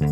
Hey,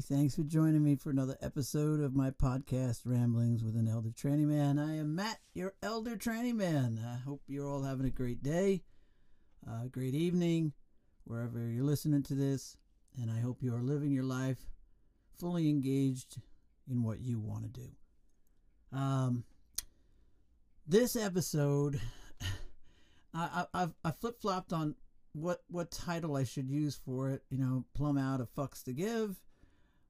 thanks for joining me for another episode of my podcast, Ramblings with an Elder Tranny Man. I am Matt, your Elder Tranny Man. I hope you're all having a great day, a great evening, wherever you're listening to this, and I hope you are living your life fully engaged in what you want to do. Um, this episode, I, I, I've I flip flopped on what what title I should use for it. You know, plumb out of fucks to give.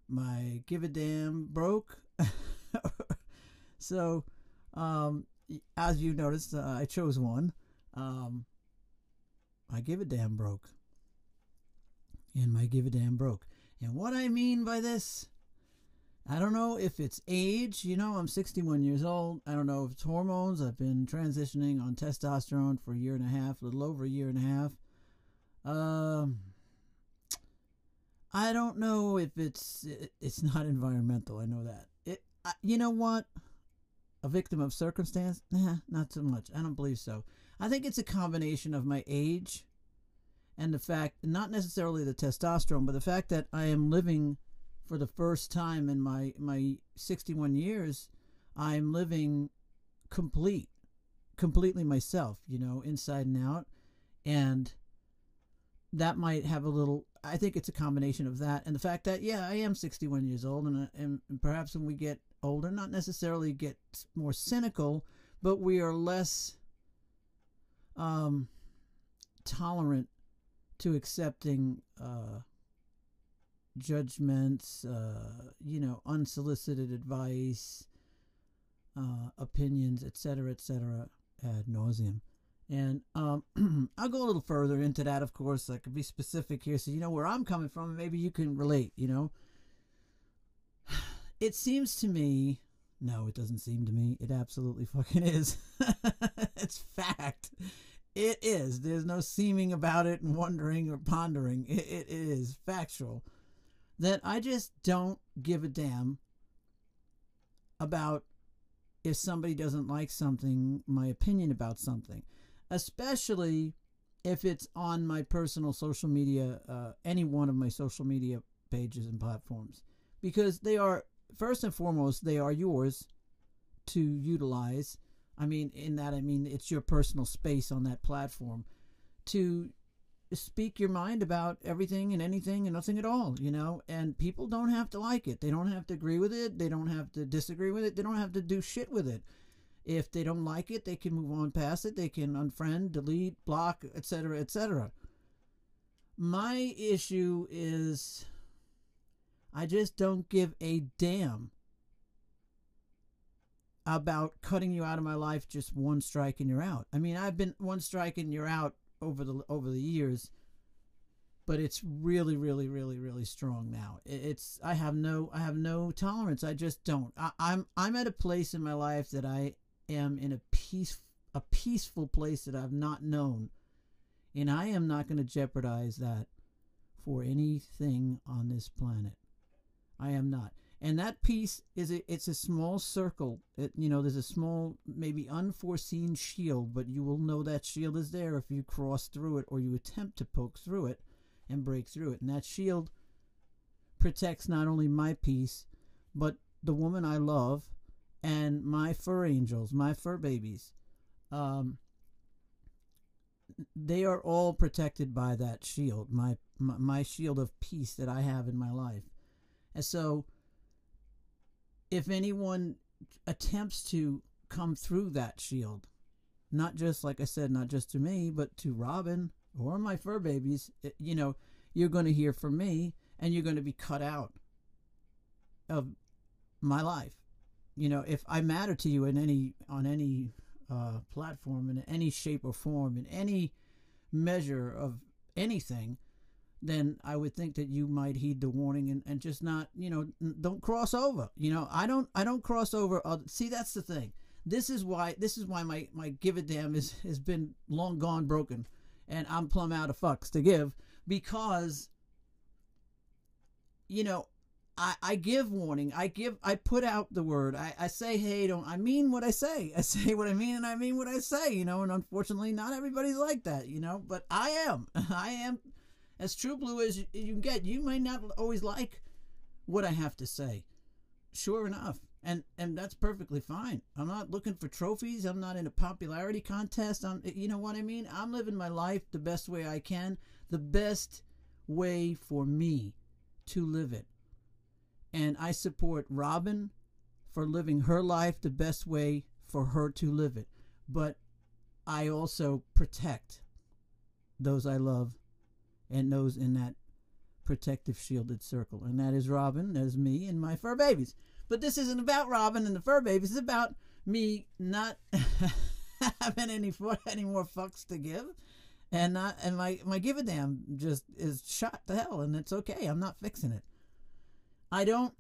My give a damn broke. so, um, as you noticed, uh, I chose one. Um, I give a damn broke. And my give a damn broke. And what I mean by this, I don't know if it's age. You know, I'm 61 years old. I don't know if it's hormones. I've been transitioning on testosterone for a year and a half, a little over a year and a half. Um, I don't know if it's it, it's not environmental. I know that. It. I, you know what? A victim of circumstance? Nah, not so much. I don't believe so. I think it's a combination of my age and the fact, not necessarily the testosterone, but the fact that I am living for the first time in my my 61 years. I'm living complete, completely myself. You know, inside and out, and that might have a little I think it's a combination of that and the fact that yeah, I am 61 years old and, and perhaps when we get older, not necessarily get more cynical, but we are less um tolerant to accepting uh judgments, uh you know, unsolicited advice, uh opinions, etc., etc. ad nauseum. And um, I'll go a little further into that, of course. I could be specific here so you know where I'm coming from maybe you can relate, you know. It seems to me, no, it doesn't seem to me. It absolutely fucking is. it's fact. It is. There's no seeming about it and wondering or pondering. It, it is factual that I just don't give a damn about if somebody doesn't like something, my opinion about something especially if it's on my personal social media, uh, any one of my social media pages and platforms, because they are first and foremost they are yours to utilize. I mean, in that I mean it's your personal space on that platform to speak your mind about everything and anything and nothing at all, you know. And people don't have to like it. They don't have to agree with it. They don't have to disagree with it. They don't have to do shit with it. If they don't like it, they can move on past it. They can unfriend, delete, block, etc., etc. My issue is I just don't give a damn about cutting you out of my life just one strike and you're out. I mean, I've been one strike and you're out over the over the years, but it's really really really really strong now. It's I have no I have no tolerance. I just don't. I, I'm I'm at a place in my life that I am in a peace a peaceful place that I've not known. And I am not going to jeopardize that for anything on this planet. I am not. And that piece is a, it's a small circle. It, you know, there's a small, maybe unforeseen shield, but you will know that shield is there if you cross through it or you attempt to poke through it and break through it. And that shield protects not only my peace, but the woman I love and my fur angels, my fur babies, um, they are all protected by that shield, my, my, my shield of peace that I have in my life. And so, if anyone attempts to come through that shield, not just like I said, not just to me, but to Robin or my fur babies, you know, you're going to hear from me, and you're going to be cut out of my life. You know, if I matter to you in any on any uh, platform in any shape or form in any measure of anything, then I would think that you might heed the warning and, and just not, you know, don't cross over. You know, I don't I don't cross over. Other, see, that's the thing. This is why this is why my my give a damn is has been long gone broken, and I'm plumb out of fucks to give because, you know, I, I give warning. I give. I put out the word. I, I say, hey, don't. I mean what I say. I say what I mean, and I mean what I say. You know, and unfortunately, not everybody's like that. You know, but I am. I am as true blue as you, can get. You may not always like what I have to say. Sure enough, and and that's perfectly fine. I'm not looking for trophies. I'm not in a popularity contest. I'm. You know what I mean. I'm living my life the best way I can. The best way for me to live it and I support Robin for living her life the best way for her to live it. But I also protect those I love and those in that protective shielded circle. And that is Robin, that is me and my fur babies. But this isn't about Robin and the fur babies. It's about me not having any any more fucks to give. And not and my, my give a damn just is shot to hell and it's okay. I'm not fixing it. I don't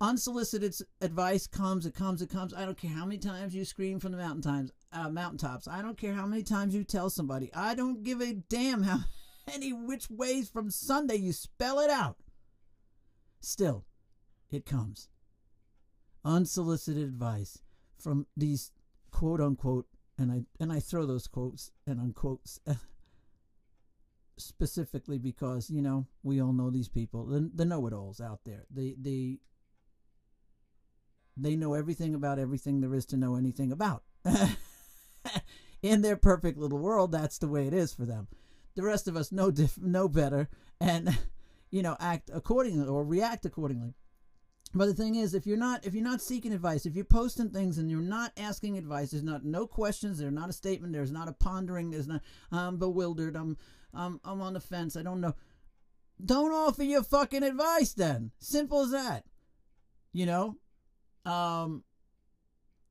unsolicited advice comes, it comes, it comes. I don't care how many times you scream from the mountain times, uh, mountaintops. I don't care how many times you tell somebody. I don't give a damn how many which ways from Sunday you spell it out. Still, it comes. Unsolicited advice from these quote unquote, and I and I throw those quotes and unquotes specifically because you know we all know these people the, the know-it-alls out there they they they know everything about everything there is to know anything about in their perfect little world that's the way it is for them the rest of us know diff- know better and you know act accordingly or react accordingly but the thing is if you're not if you're not seeking advice if you're posting things and you're not asking advice there's not no questions there's not a statement there's not a pondering there's not i'm bewildered i'm I'm I'm on the fence. I don't know. Don't offer your fucking advice then. Simple as that. You know? Um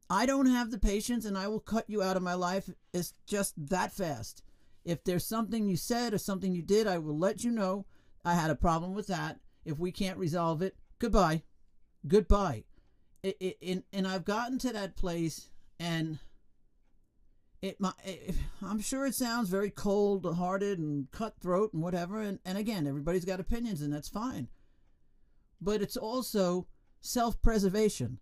I don't have the patience and I will cut you out of my life. It's just that fast. If there's something you said or something you did, I will let you know. I had a problem with that. If we can't resolve it, goodbye. Goodbye. It, it, and, and I've gotten to that place and it, it, I'm sure it sounds very cold hearted and cutthroat and whatever. And, and again, everybody's got opinions, and that's fine. But it's also self preservation.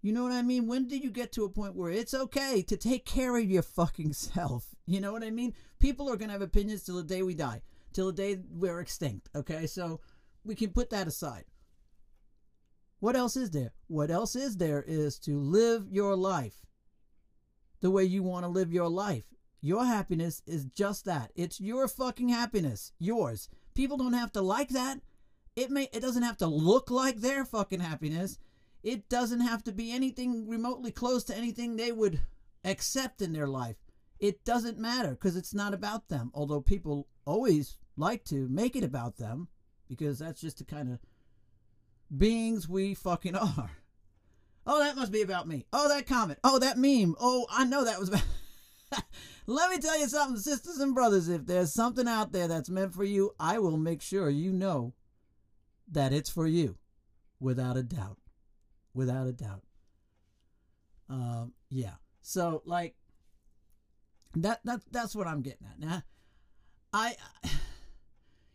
You know what I mean? When did you get to a point where it's okay to take care of your fucking self? You know what I mean? People are going to have opinions till the day we die, till the day we're extinct. Okay, so we can put that aside. What else is there? What else is there is to live your life the way you want to live your life. Your happiness is just that. It's your fucking happiness. Yours. People don't have to like that. It may it doesn't have to look like their fucking happiness. It doesn't have to be anything remotely close to anything they would accept in their life. It doesn't matter because it's not about them. Although people always like to make it about them because that's just the kind of beings we fucking are. Oh, that must be about me. Oh, that comment. Oh, that meme. Oh, I know that was about. Let me tell you something, sisters and brothers. If there's something out there that's meant for you, I will make sure you know that it's for you, without a doubt. Without a doubt. Um, yeah. So, like, that that that's what I'm getting at. Now, I,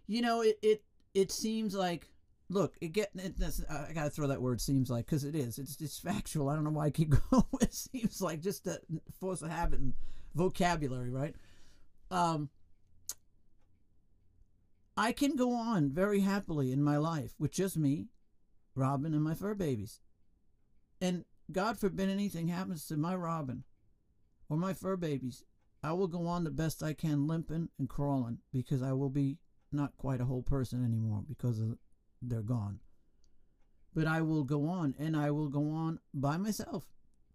you know, it it it seems like look, it get it, I gotta throw that word seems like because it is. It's it's factual. I don't know why I keep going. it seems like just to force a habit and vocabulary, right? Um, I can go on very happily in my life with just me, Robin, and my fur babies, and God forbid anything happens to my Robin or my fur babies. I will go on the best I can, limping and crawling, because I will be not quite a whole person anymore because they're gone. But I will go on, and I will go on by myself,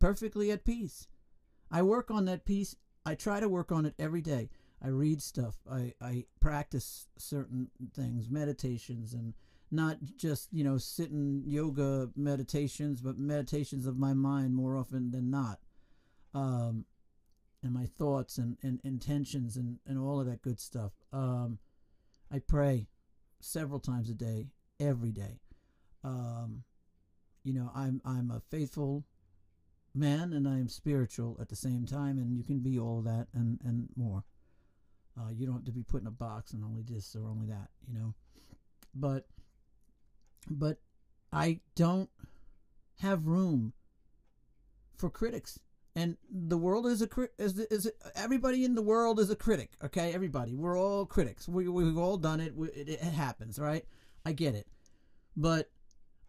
perfectly at peace. I work on that peace. I try to work on it every day. I read stuff. I, I practice certain things, meditations, and not just, you know, sitting yoga meditations, but meditations of my mind more often than not. Um, and my thoughts and, and intentions and, and all of that good stuff. Um, I pray several times a day every day. Um, you know, I'm I'm a faithful man and I am spiritual at the same time, and you can be all that and and more. Uh, you don't have to be put in a box and only this or only that, you know. But but I don't have room for critics. And the world is a is is everybody in the world is a critic. Okay, everybody, we're all critics. We we've all done it. We, it. It happens, right? I get it, but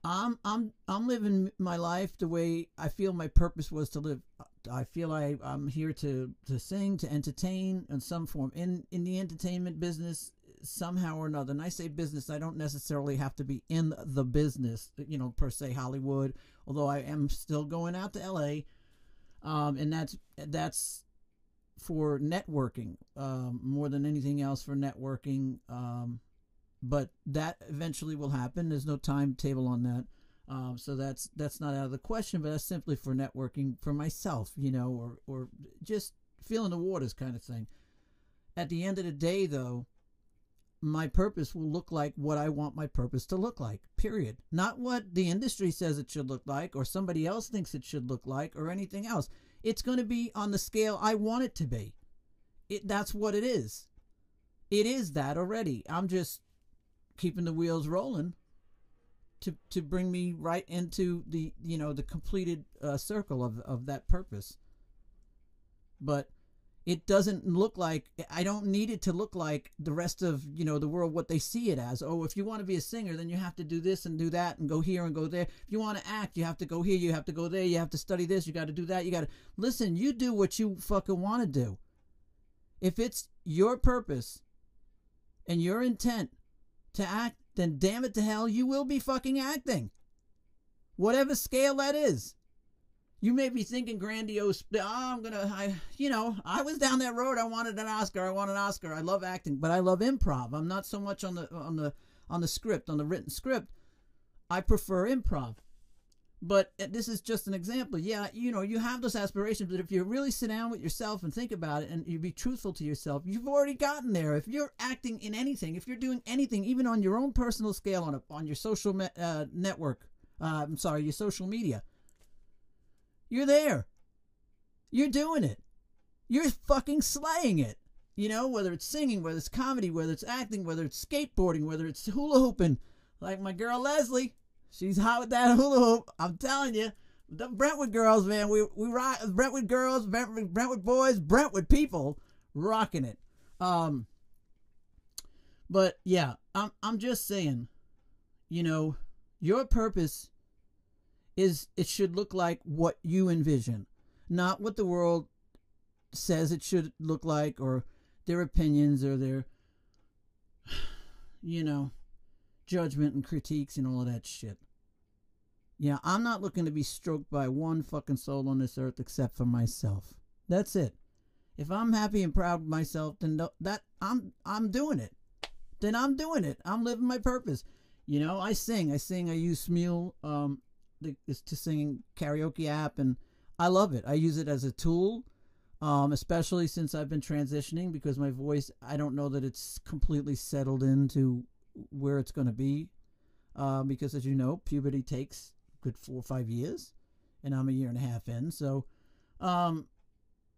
I'm I'm I'm living my life the way I feel my purpose was to live. I feel I I'm here to to sing, to entertain in some form. In in the entertainment business, somehow or another. And I say business, I don't necessarily have to be in the business, you know, per se Hollywood. Although I am still going out to L.A. Um, and that's that's for networking um, more than anything else for networking. Um, but that eventually will happen. There's no timetable on that. Um, so that's that's not out of the question, but that's simply for networking for myself, you know, or or just feeling the waters kind of thing. At the end of the day, though, my purpose will look like what I want my purpose to look like. Period. Not what the industry says it should look like, or somebody else thinks it should look like, or anything else. It's going to be on the scale I want it to be. It that's what it is. It is that already. I'm just keeping the wheels rolling to to bring me right into the you know the completed uh, circle of of that purpose. But it doesn't look like I don't need it to look like the rest of you know the world what they see it as. Oh, if you want to be a singer, then you have to do this and do that and go here and go there. If you want to act, you have to go here, you have to go there, you have to study this, you got to do that, you got to listen. You do what you fucking want to do. If it's your purpose and your intent to act, then damn it to hell, you will be fucking acting. Whatever scale that is. You may be thinking grandiose, oh, I'm gonna, I, you know, I was down that road. I wanted an Oscar. I want an Oscar. I love acting, but I love improv. I'm not so much on the on the on the script, on the written script. I prefer improv. But uh, this is just an example. Yeah, you know, you have those aspirations, but if you really sit down with yourself and think about it and you be truthful to yourself, you've already gotten there. If you're acting in anything, if you're doing anything, even on your own personal scale, on a, on your social me- uh, network, uh, I'm sorry, your social media, you're there. You're doing it. You're fucking slaying it. You know, whether it's singing, whether it's comedy, whether it's acting, whether it's skateboarding, whether it's hula hooping, like my girl Leslie. She's hot with that hula hoop. I'm telling you. The Brentwood girls, man, we we rock Brentwood girls, Brentwood, Brentwood boys, Brentwood people, rocking it. Um, but yeah, I'm I'm just saying, you know, your purpose is it should look like what you envision, not what the world says it should look like or their opinions or their you know judgment and critiques and all of that shit. Yeah, I'm not looking to be stroked by one fucking soul on this earth except for myself. That's it. If I'm happy and proud of myself, then that I'm I'm doing it. Then I'm doing it. I'm living my purpose. You know, I sing. I sing. I use Smule um, to sing karaoke app, and I love it. I use it as a tool, um, especially since I've been transitioning because my voice. I don't know that it's completely settled into where it's going to be, uh, because as you know, puberty takes good four or five years, and I'm a year and a half in. So, um,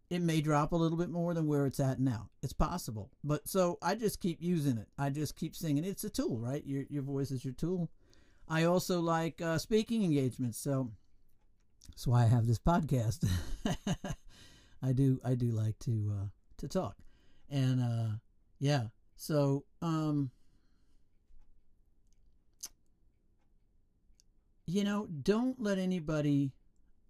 it may drop a little bit more than where it's at now. It's possible, but so I just keep using it. I just keep singing. It's a tool, right? Your your voice is your tool. I also like uh, speaking engagements, so that's why I have this podcast. I do I do like to uh, to talk, and uh, yeah. So um, you know, don't let anybody.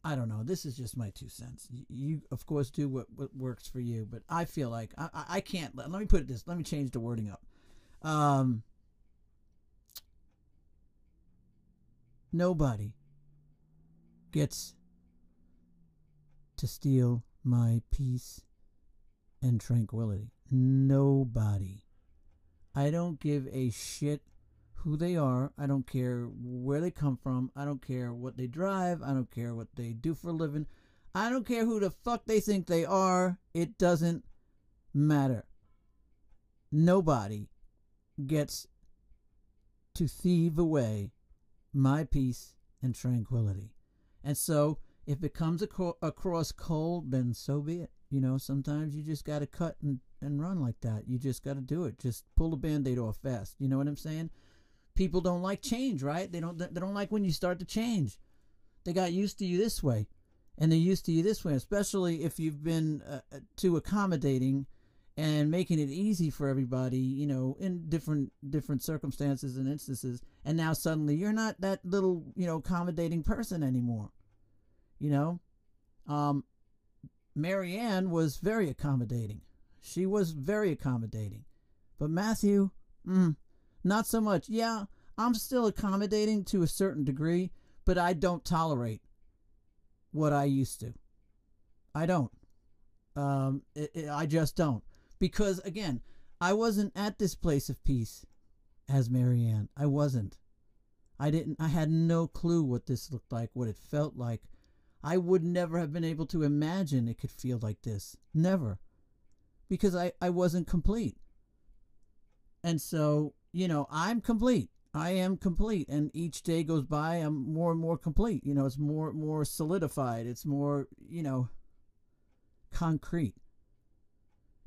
I don't know. This is just my two cents. You, of course, do what, what works for you, but I feel like I, I can't. Let, let me put it this. Let me change the wording up. Um, nobody gets to steal my peace and tranquility. Nobody. I don't give a shit who they are. I don't care where they come from. I don't care what they drive. I don't care what they do for a living. I don't care who the fuck they think they are. It doesn't matter. Nobody gets to thieve away my peace and tranquility. And so, if it comes acro- across cold, then so be it. You know, sometimes you just got to cut and, and run like that. You just got to do it. Just pull the band aid off fast. You know what I'm saying? people don't like change, right? They don't they don't like when you start to change. They got used to you this way, and they're used to you this way, especially if you've been uh, uh too accommodating and making it easy for everybody, you know, in different different circumstances and instances. And now suddenly you're not that little, you know, accommodating person anymore. You know, um, Marianne was very accommodating. She was very accommodating, but Matthew, mm, not so much. Yeah, I'm still accommodating to a certain degree, but I don't tolerate what I used to. I don't. Um, it, it, I just don't because again, I wasn't at this place of peace as Marianne. I wasn't. I didn't I had no clue what this looked like, what it felt like. I would never have been able to imagine it could feel like this. Never. Because I, I wasn't complete. And so, you know, I'm complete. I am complete. And each day goes by, I'm more and more complete. You know, it's more more solidified. It's more, you know, concrete.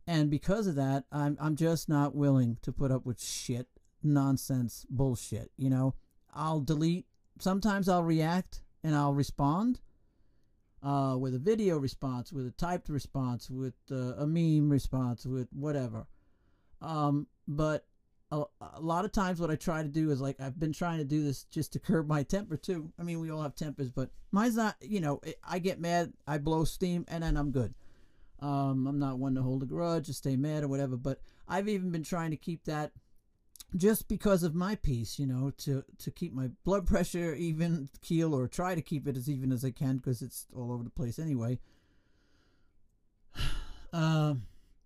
And because of that, I'm I'm just not willing to put up with shit, nonsense, bullshit. You know, I'll delete. Sometimes I'll react and I'll respond uh, with a video response, with a typed response, with uh, a meme response, with whatever. Um, but a, a, lot of times, what I try to do is like I've been trying to do this just to curb my temper too. I mean, we all have tempers, but mine's not. You know, I get mad, I blow steam, and then I'm good. Um, I'm not one to hold a grudge or stay mad or whatever, but I've even been trying to keep that just because of my peace, you know, to to keep my blood pressure even keel or try to keep it as even as I can because it's all over the place anyway. Uh,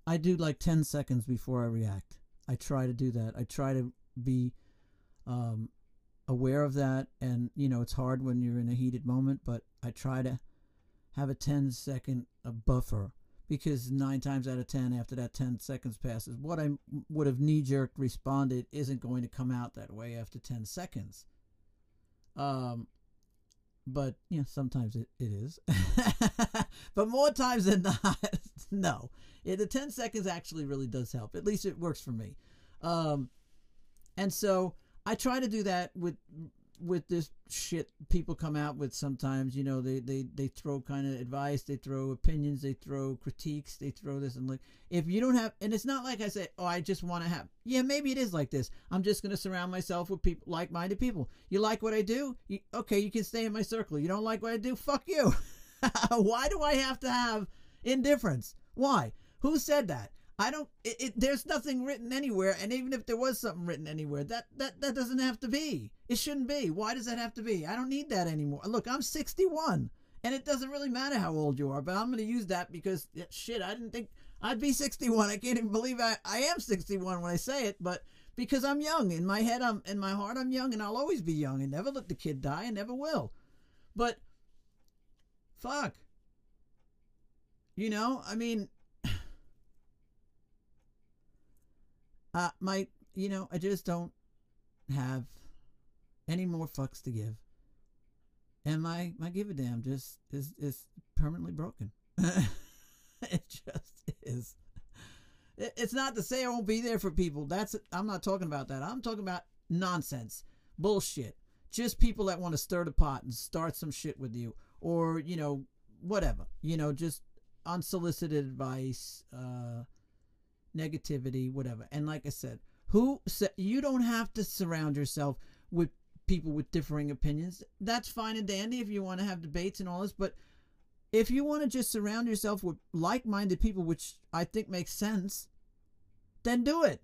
I do like 10 seconds before I react. I try to do that. I try to be um, aware of that. And, you know, it's hard when you're in a heated moment, but I try to have a 10 second a buffer because nine times out of ten, after that 10 seconds passes, what I would have knee jerk responded isn't going to come out that way after 10 seconds. Um, but you know, sometimes it, it is. but more times than not, no. The 10 seconds actually really does help. At least it works for me. Um, and so I try to do that with with this shit people come out with sometimes you know they they they throw kind of advice they throw opinions they throw critiques they throw this and like if you don't have and it's not like i say oh i just want to have yeah maybe it is like this. I'm just going to surround myself with people like-minded people. You like what i do? You, okay you can stay in my circle. You don't like what i do? Fuck you. Why do i have to have indifference? Why? Who said that I don't. It, it, there's nothing written anywhere, and even if there was something written anywhere, that that that doesn't have to be. It shouldn't be. Why does that have to be? I don't need that anymore. Look, I'm 61, and it doesn't really matter how old you are, but I'm going to use that because shit, I didn't think I'd be 61. I can't even believe I I am 61 when I say it, but because I'm young in my head, I'm in my heart, I'm young, and I'll always be young, and never let the kid die, and never will. But fuck, you know, I mean Uh, my, you know, I just don't have any more fucks to give, and my my give a damn just is is permanently broken. it just is. it's not to say I won't be there for people. That's I'm not talking about that. I'm talking about nonsense, bullshit. Just people that want to stir the pot and start some shit with you, or you know, whatever. You know, just unsolicited advice. Uh, negativity, whatever. And like I said, who you don't have to surround yourself with people with differing opinions. That's fine and dandy if you want to have debates and all this, but if you want to just surround yourself with like-minded people, which I think makes sense, then do it.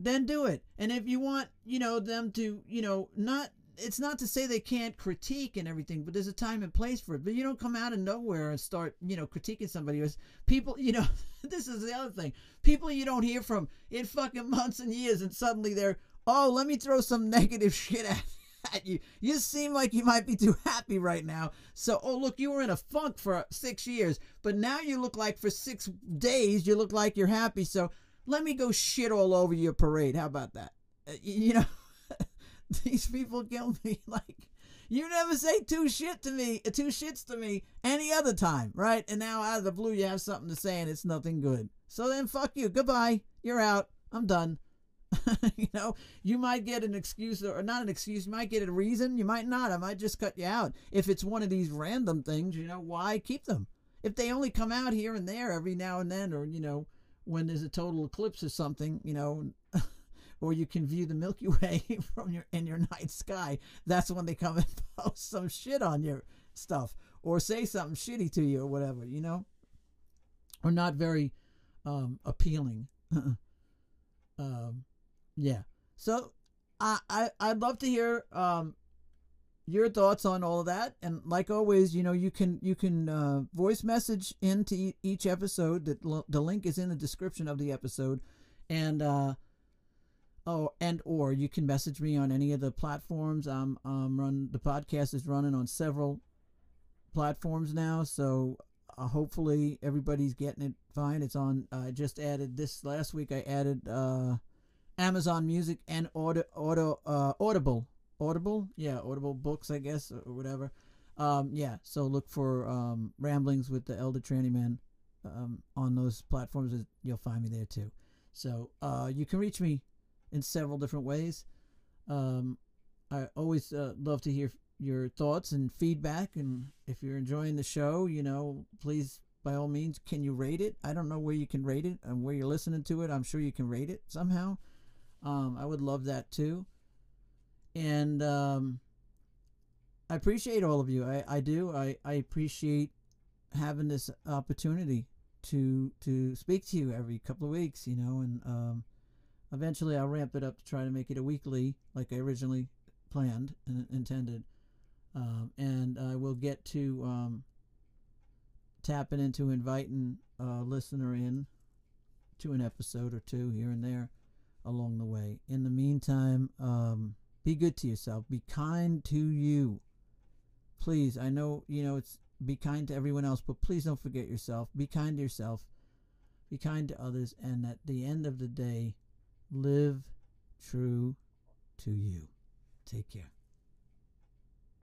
Then do it. And if you want, you know, them to, you know, not it's not to say they can't critique and everything, but there's a time and place for it. But you don't come out of nowhere and start, you know, critiquing somebody. Else. People, you know, this is the other thing. People you don't hear from in fucking months and years, and suddenly they're, oh, let me throw some negative shit at, at you. You seem like you might be too happy right now. So, oh, look, you were in a funk for six years, but now you look like for six days, you look like you're happy. So let me go shit all over your parade. How about that? Uh, you know? These people kill me. Like, you never say two shit to me, uh, two shits to me any other time, right? And now out of the blue, you have something to say and it's nothing good. So then, fuck you. Goodbye. You're out. I'm done. you know, you might get an excuse or not an excuse. You might get a reason. You might not. I might just cut you out. If it's one of these random things, you know, why keep them? If they only come out here and there every now and then, or you know, when there's a total eclipse or something, you know, or you can view the Milky Way from your in your night sky, that's when they come and post some shit on your stuff or say something shitty to you or whatever, you know, or not very um, appealing. um, yeah. So I, I I'd love to hear um, your thoughts on all of that, and like always, you know, you can you can uh, voice message into each episode. That the link is in the description of the episode, and uh, oh, and or you can message me on any of the platforms. I'm um run the podcast is running on several platforms now, so uh, hopefully everybody's getting it fine. It's on. I uh, just added this last week. I added uh, Amazon Music and Auto, Auto uh, Audible. Audible, yeah, Audible books, I guess, or whatever. Um, yeah, so look for um, Ramblings with the Elder Tranny Man um, on those platforms. You'll find me there too. So uh, you can reach me in several different ways. Um, I always uh, love to hear your thoughts and feedback. And if you're enjoying the show, you know, please, by all means, can you rate it? I don't know where you can rate it and where you're listening to it. I'm sure you can rate it somehow. Um, I would love that too. And um, I appreciate all of you. I, I do. I, I appreciate having this opportunity to to speak to you every couple of weeks, you know, and um, eventually I'll ramp it up to try to make it a weekly, like I originally planned and intended. Um, and I will get to um, tapping into inviting a listener in to an episode or two here and there along the way. In the meantime, um, be good to yourself. Be kind to you. Please, I know, you know, it's be kind to everyone else, but please don't forget yourself. Be kind to yourself. Be kind to others. And at the end of the day, live true to you. Take care.